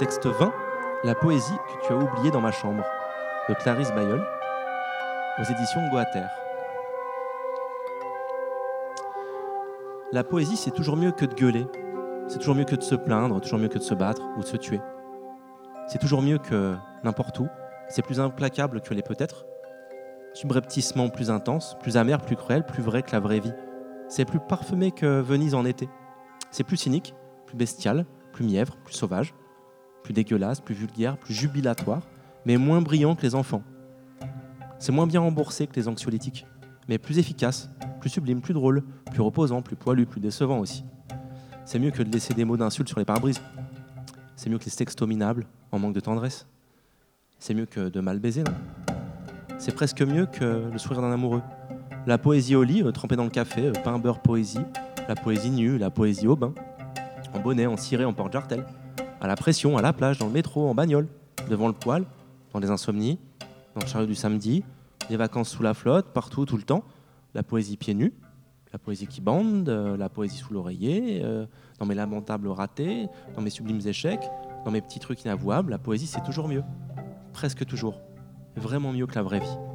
Texte 20, La poésie que tu as oubliée dans ma chambre, de Clarisse Bayol, aux éditions Goater. La poésie, c'est toujours mieux que de gueuler, c'est toujours mieux que de se plaindre, toujours mieux que de se battre ou de se tuer. C'est toujours mieux que n'importe où, c'est plus implacable que les peut-être, subrepticement plus intense, plus amer, plus cruel, plus vrai que la vraie vie. C'est plus parfumé que Venise en été. C'est plus cynique, plus bestial, plus mièvre, plus sauvage, plus dégueulasse, plus vulgaire, plus jubilatoire, mais moins brillant que les enfants. C'est moins bien remboursé que les anxiolytiques, mais plus efficace, plus sublime, plus drôle, plus reposant, plus poilu, plus décevant aussi. C'est mieux que de laisser des mots d'insultes sur les pare-brises. C'est mieux que les textos minables, en manque de tendresse. C'est mieux que de mal baiser, non? C'est presque mieux que le sourire d'un amoureux. La poésie au lit, euh, trempée dans le café, euh, pain, beurre, poésie. La poésie nue, la poésie au bain. En bonnet, en ciré, en porte-jartel. À la pression, à la plage, dans le métro, en bagnole. Devant le poêle, dans les insomnies, dans le chariot du samedi, les vacances sous la flotte, partout, tout le temps. La poésie pieds nus, la poésie qui bande, euh, la poésie sous l'oreiller, euh, dans mes lamentables ratés, dans mes sublimes échecs, dans mes petits trucs inavouables. La poésie, c'est toujours mieux. Presque toujours. Vraiment mieux que la vraie vie.